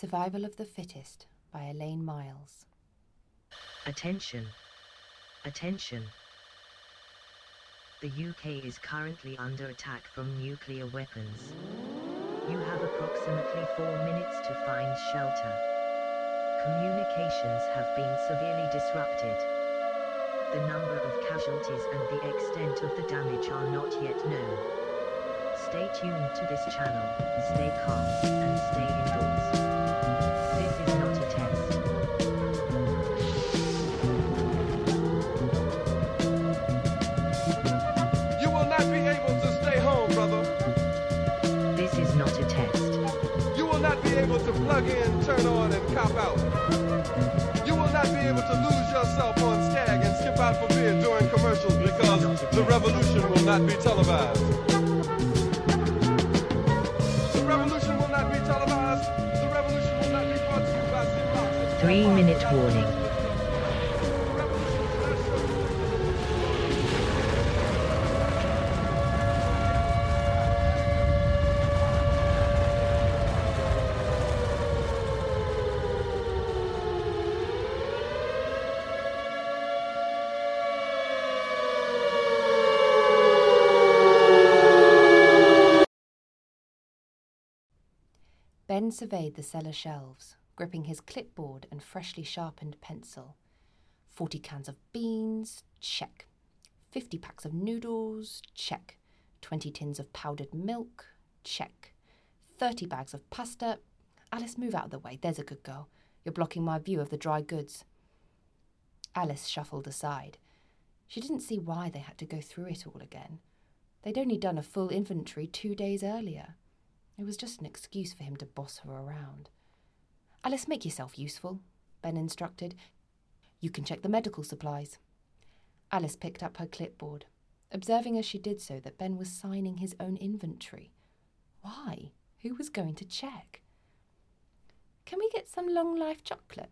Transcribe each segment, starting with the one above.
Survival of the Fittest by Elaine Miles. Attention. Attention. The UK is currently under attack from nuclear weapons. You have approximately four minutes to find shelter. Communications have been severely disrupted. The number of casualties and the extent of the damage are not yet known. Stay tuned to this channel, stay calm, and stay indoors. Able to plug in, turn on, and cop out. You will not be able to lose yourself on Skag and skip out for beer during commercials because the revolution will not be televised. The revolution will not be televised. The revolution will not be brought to you by Three minute warning. Ben surveyed the cellar shelves, gripping his clipboard and freshly sharpened pencil. Forty cans of beans, check. Fifty packs of noodles, check. Twenty tins of powdered milk, check. Thirty bags of pasta. Alice, move out of the way, there's a good girl. You're blocking my view of the dry goods. Alice shuffled aside. She didn't see why they had to go through it all again. They'd only done a full inventory two days earlier. It was just an excuse for him to boss her around. Alice, make yourself useful, Ben instructed. You can check the medical supplies. Alice picked up her clipboard, observing as she did so that Ben was signing his own inventory. Why? Who was going to check? Can we get some long life chocolate?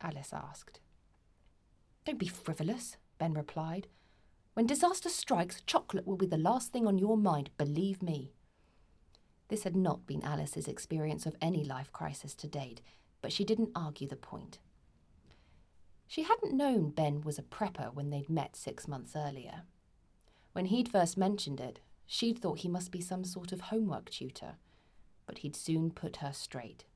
Alice asked. Don't be frivolous, Ben replied. When disaster strikes, chocolate will be the last thing on your mind, believe me. This had not been Alice's experience of any life crisis to date, but she didn't argue the point. She hadn't known Ben was a prepper when they'd met six months earlier. When he'd first mentioned it, she'd thought he must be some sort of homework tutor, but he'd soon put her straight.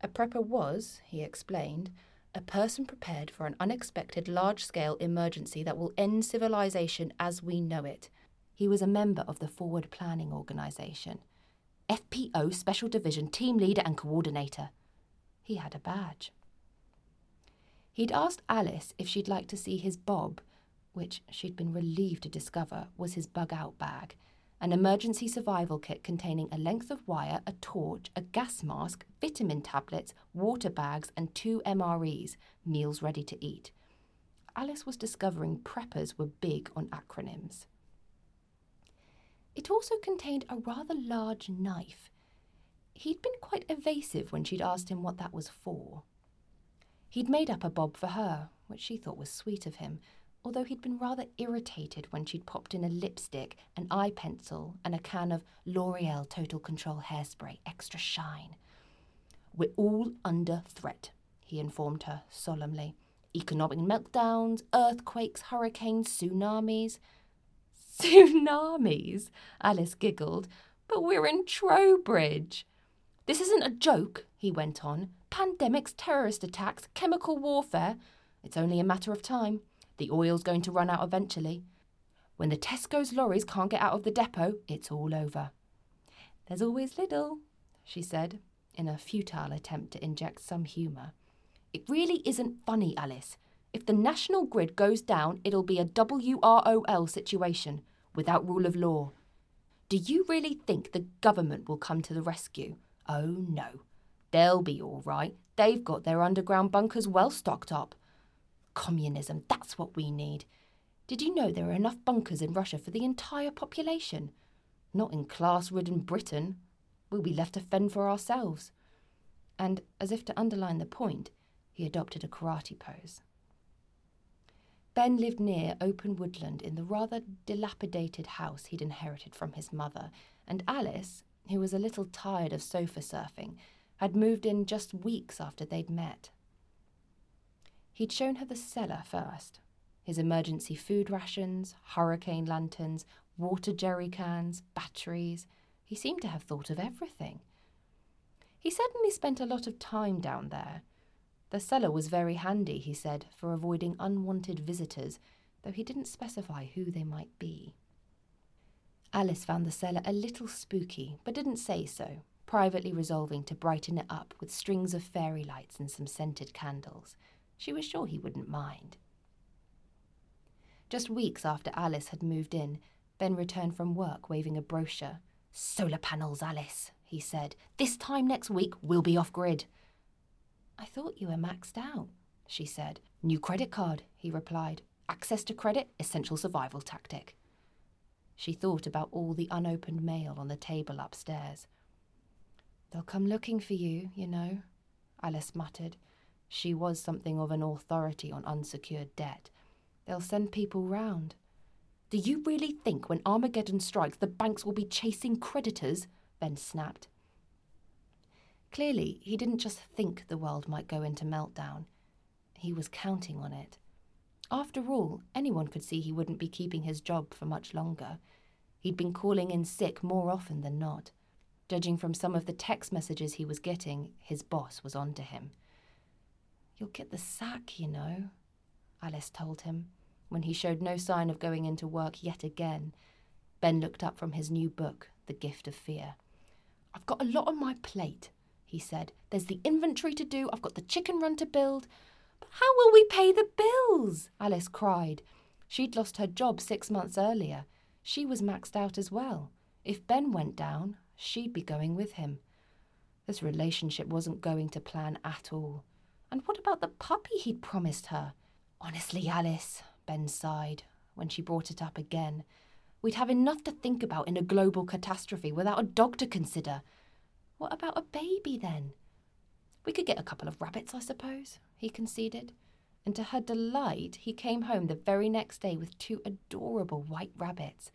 A prepper was, he explained, a person prepared for an unexpected large scale emergency that will end civilization as we know it. He was a member of the Forward Planning Organisation, FPO Special Division Team Leader and Coordinator. He had a badge. He'd asked Alice if she'd like to see his Bob, which she'd been relieved to discover was his bug out bag, an emergency survival kit containing a length of wire, a torch, a gas mask, vitamin tablets, water bags, and two MREs, meals ready to eat. Alice was discovering preppers were big on acronyms. It also contained a rather large knife. He'd been quite evasive when she'd asked him what that was for. He'd made up a bob for her, which she thought was sweet of him, although he'd been rather irritated when she'd popped in a lipstick, an eye pencil, and a can of L'Oreal Total Control hairspray, extra shine. We're all under threat, he informed her solemnly. Economic meltdowns, earthquakes, hurricanes, tsunamis. Tsunamis? Alice giggled. But we're in Trowbridge. This isn't a joke, he went on. Pandemics, terrorist attacks, chemical warfare. It's only a matter of time. The oil's going to run out eventually. When the Tesco's lorries can't get out of the depot, it's all over. There's always Lidl, she said, in a futile attempt to inject some humour. It really isn't funny, Alice. If the national grid goes down, it'll be a WROL situation without rule of law. Do you really think the government will come to the rescue? Oh no. They'll be all right. They've got their underground bunkers well stocked up. Communism, that's what we need. Did you know there are enough bunkers in Russia for the entire population? Not in class ridden Britain. We'll be left to fend for ourselves. And, as if to underline the point, he adopted a karate pose. Ben lived near open woodland in the rather dilapidated house he'd inherited from his mother, and Alice, who was a little tired of sofa surfing, had moved in just weeks after they'd met. He'd shown her the cellar first his emergency food rations, hurricane lanterns, water jerry cans, batteries. He seemed to have thought of everything. He certainly spent a lot of time down there. The cellar was very handy, he said, for avoiding unwanted visitors, though he didn't specify who they might be. Alice found the cellar a little spooky, but didn't say so, privately resolving to brighten it up with strings of fairy lights and some scented candles. She was sure he wouldn't mind. Just weeks after Alice had moved in, Ben returned from work waving a brochure. Solar panels, Alice, he said. This time next week, we'll be off grid. I thought you were maxed out, she said. New credit card, he replied. Access to credit, essential survival tactic. She thought about all the unopened mail on the table upstairs. They'll come looking for you, you know, Alice muttered. She was something of an authority on unsecured debt. They'll send people round. Do you really think when Armageddon strikes the banks will be chasing creditors? Ben snapped. Clearly, he didn't just think the world might go into meltdown. He was counting on it. After all, anyone could see he wouldn't be keeping his job for much longer. He'd been calling in sick more often than not. Judging from some of the text messages he was getting, his boss was onto him. You'll get the sack, you know, Alice told him, when he showed no sign of going into work yet again. Ben looked up from his new book, The Gift of Fear. I've got a lot on my plate, he said. There's the inventory to do, I've got the chicken run to build. But how will we pay the bills? Alice cried. She'd lost her job six months earlier. She was maxed out as well. If Ben went down, she'd be going with him. This relationship wasn't going to plan at all. And what about the puppy he'd promised her? Honestly, Alice, Ben sighed when she brought it up again. We'd have enough to think about in a global catastrophe without a dog to consider. What about a baby then? We could get a couple of rabbits, I suppose, he conceded. And to her delight, he came home the very next day with two adorable white rabbits.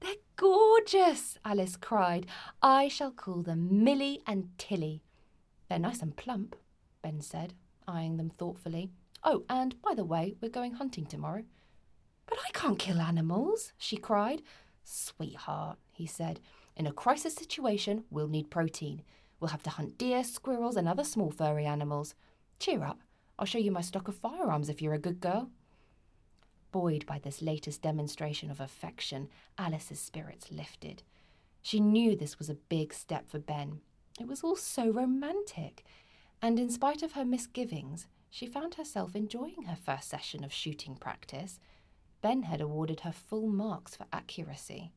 They're gorgeous, Alice cried. I shall call them Millie and Tilly. They're nice and plump, Ben said, eyeing them thoughtfully. Oh, and by the way, we're going hunting tomorrow. But I can't kill animals, she cried. Sweetheart, he said, in a crisis situation, we'll need protein. We'll have to hunt deer, squirrels, and other small furry animals. Cheer up. I'll show you my stock of firearms if you're a good girl. Buoyed by this latest demonstration of affection, Alice's spirits lifted. She knew this was a big step for Ben. It was all so romantic. And in spite of her misgivings, she found herself enjoying her first session of shooting practice. Ben had awarded her full marks for accuracy.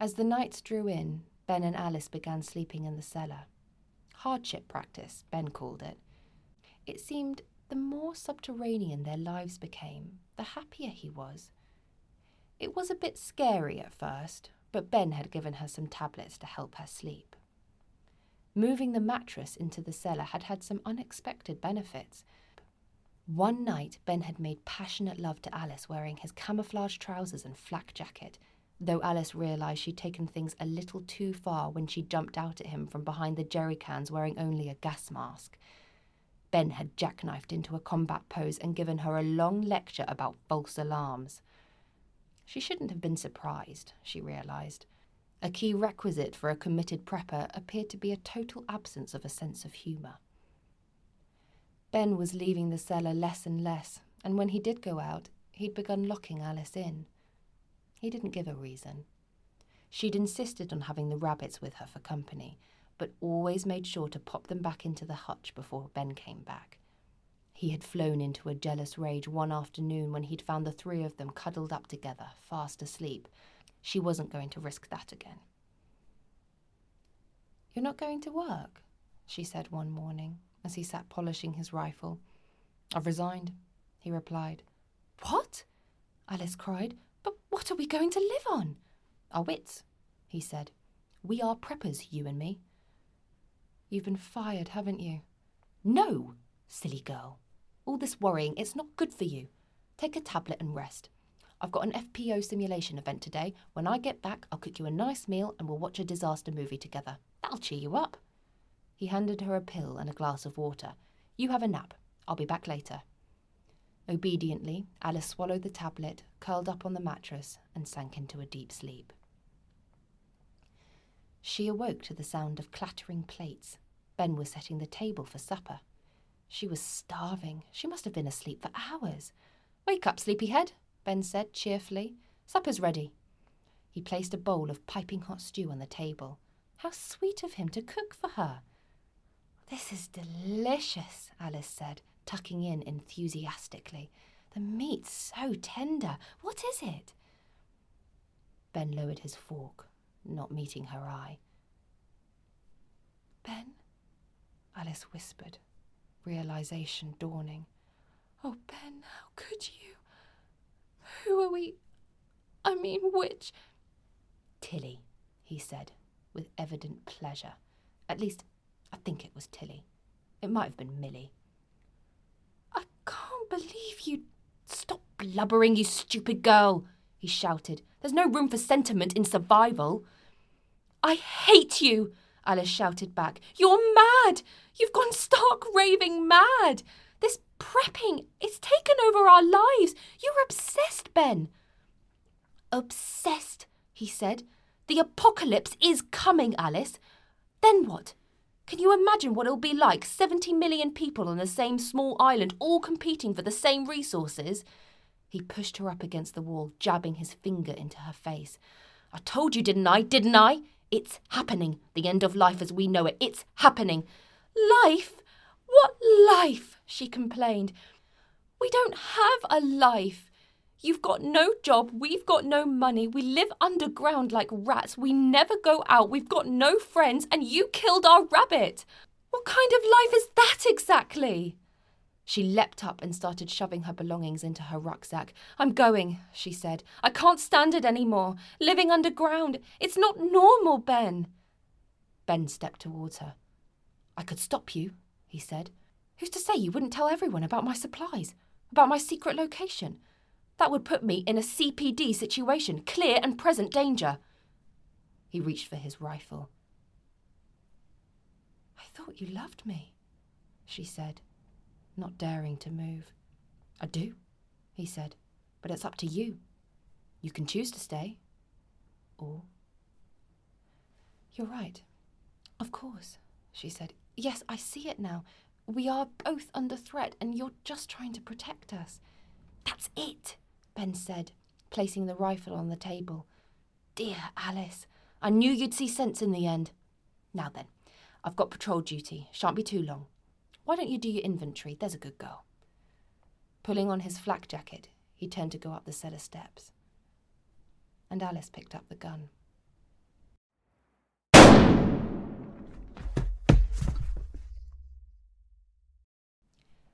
As the nights drew in, Ben and Alice began sleeping in the cellar. Hardship practice, Ben called it. It seemed the more subterranean their lives became, the happier he was. It was a bit scary at first, but Ben had given her some tablets to help her sleep. Moving the mattress into the cellar had had some unexpected benefits. One night, Ben had made passionate love to Alice wearing his camouflage trousers and flak jacket, though Alice realised she'd taken things a little too far when she jumped out at him from behind the jerry cans wearing only a gas mask. Ben had jackknifed into a combat pose and given her a long lecture about false alarms. She shouldn't have been surprised, she realised. A key requisite for a committed prepper appeared to be a total absence of a sense of humour. Ben was leaving the cellar less and less, and when he did go out, he'd begun locking Alice in. He didn't give a reason. She'd insisted on having the rabbits with her for company, but always made sure to pop them back into the hutch before Ben came back. He had flown into a jealous rage one afternoon when he'd found the three of them cuddled up together, fast asleep. She wasn't going to risk that again. You're not going to work? she said one morning as he sat polishing his rifle. I've resigned, he replied. What? Alice cried. What are we going to live on? Our wits, he said. We are preppers, you and me. You've been fired, haven't you? No, silly girl. All this worrying, it's not good for you. Take a tablet and rest. I've got an FPO simulation event today. When I get back, I'll cook you a nice meal and we'll watch a disaster movie together. That'll cheer you up. He handed her a pill and a glass of water. You have a nap. I'll be back later. Obediently, Alice swallowed the tablet, curled up on the mattress, and sank into a deep sleep. She awoke to the sound of clattering plates. Ben was setting the table for supper. She was starving. She must have been asleep for hours. Wake up, sleepyhead, Ben said cheerfully. Supper's ready. He placed a bowl of piping hot stew on the table. How sweet of him to cook for her. This is delicious, Alice said, tucking in enthusiastically. The meat's so tender. What is it? Ben lowered his fork, not meeting her eye. Ben? Alice whispered, realization dawning. Oh, Ben, how could you? Who are we? I mean, which? Tilly, he said, with evident pleasure. At least, I think it was Tilly. It might have been Milly. Believe you. Stop blubbering, you stupid girl, he shouted. There's no room for sentiment in survival. I hate you, Alice shouted back. You're mad! You've gone stark raving mad! This prepping, it's taken over our lives. You're obsessed, Ben. Obsessed, he said. The apocalypse is coming, Alice. Then what? Can you imagine what it'll be like 70 million people on the same small island, all competing for the same resources? He pushed her up against the wall, jabbing his finger into her face. I told you, didn't I? Didn't I? It's happening. The end of life as we know it. It's happening. Life? What life? she complained. We don't have a life. You've got no job, we've got no money, we live underground like rats, we never go out, we've got no friends, and you killed our rabbit. What kind of life is that exactly? She leapt up and started shoving her belongings into her rucksack. I'm going, she said. I can't stand it any more. Living underground. It's not normal, Ben. Ben stepped towards her. I could stop you, he said. Who's to say you wouldn't tell everyone about my supplies? About my secret location? That would put me in a CPD situation, clear and present danger. He reached for his rifle. I thought you loved me, she said, not daring to move. I do, he said, but it's up to you. You can choose to stay. Or. You're right. Of course, she said. Yes, I see it now. We are both under threat, and you're just trying to protect us. That's it. Ben said, placing the rifle on the table. Dear Alice, I knew you'd see sense in the end. Now then, I've got patrol duty. Shan't be too long. Why don't you do your inventory? There's a good girl. Pulling on his flak jacket, he turned to go up the cellar steps. And Alice picked up the gun.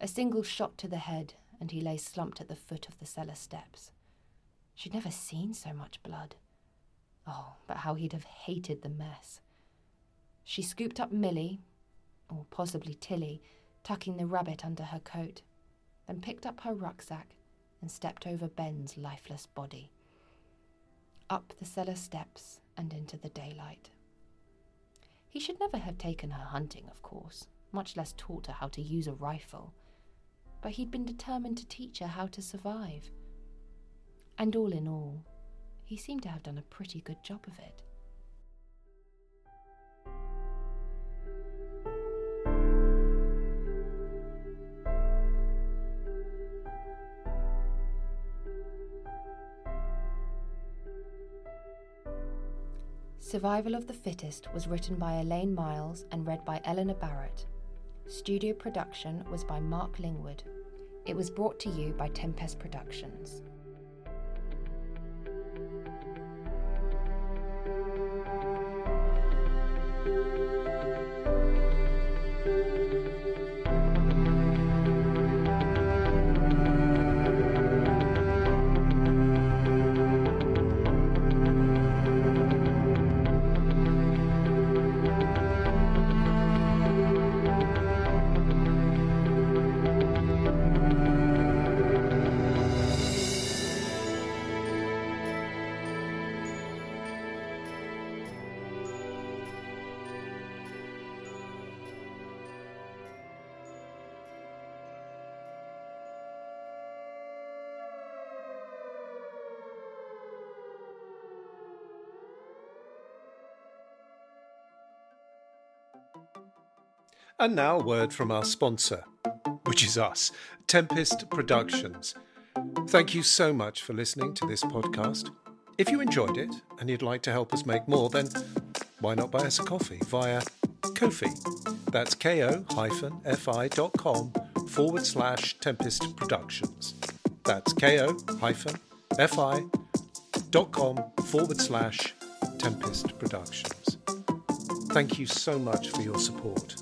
A single shot to the head and he lay slumped at the foot of the cellar steps. She'd never seen so much blood. Oh, but how he'd have hated the mess. She scooped up Milly, or possibly Tilly, tucking the rabbit under her coat, then picked up her rucksack and stepped over Ben's lifeless body. Up the cellar steps and into the daylight. He should never have taken her hunting, of course, much less taught her how to use a rifle but he'd been determined to teach her how to survive. And all in all, he seemed to have done a pretty good job of it. Survival of the Fittest was written by Elaine Miles and read by Eleanor Barrett. Studio production was by Mark Lingwood. It was brought to you by Tempest Productions. And now, a word from our sponsor, which is us, Tempest Productions. Thank you so much for listening to this podcast. If you enjoyed it and you'd like to help us make more, then why not buy us a coffee via Ko-fi? That's ko-fi.com forward slash Tempest Productions. That's ko-fi.com forward slash Tempest Productions. Thank you so much for your support.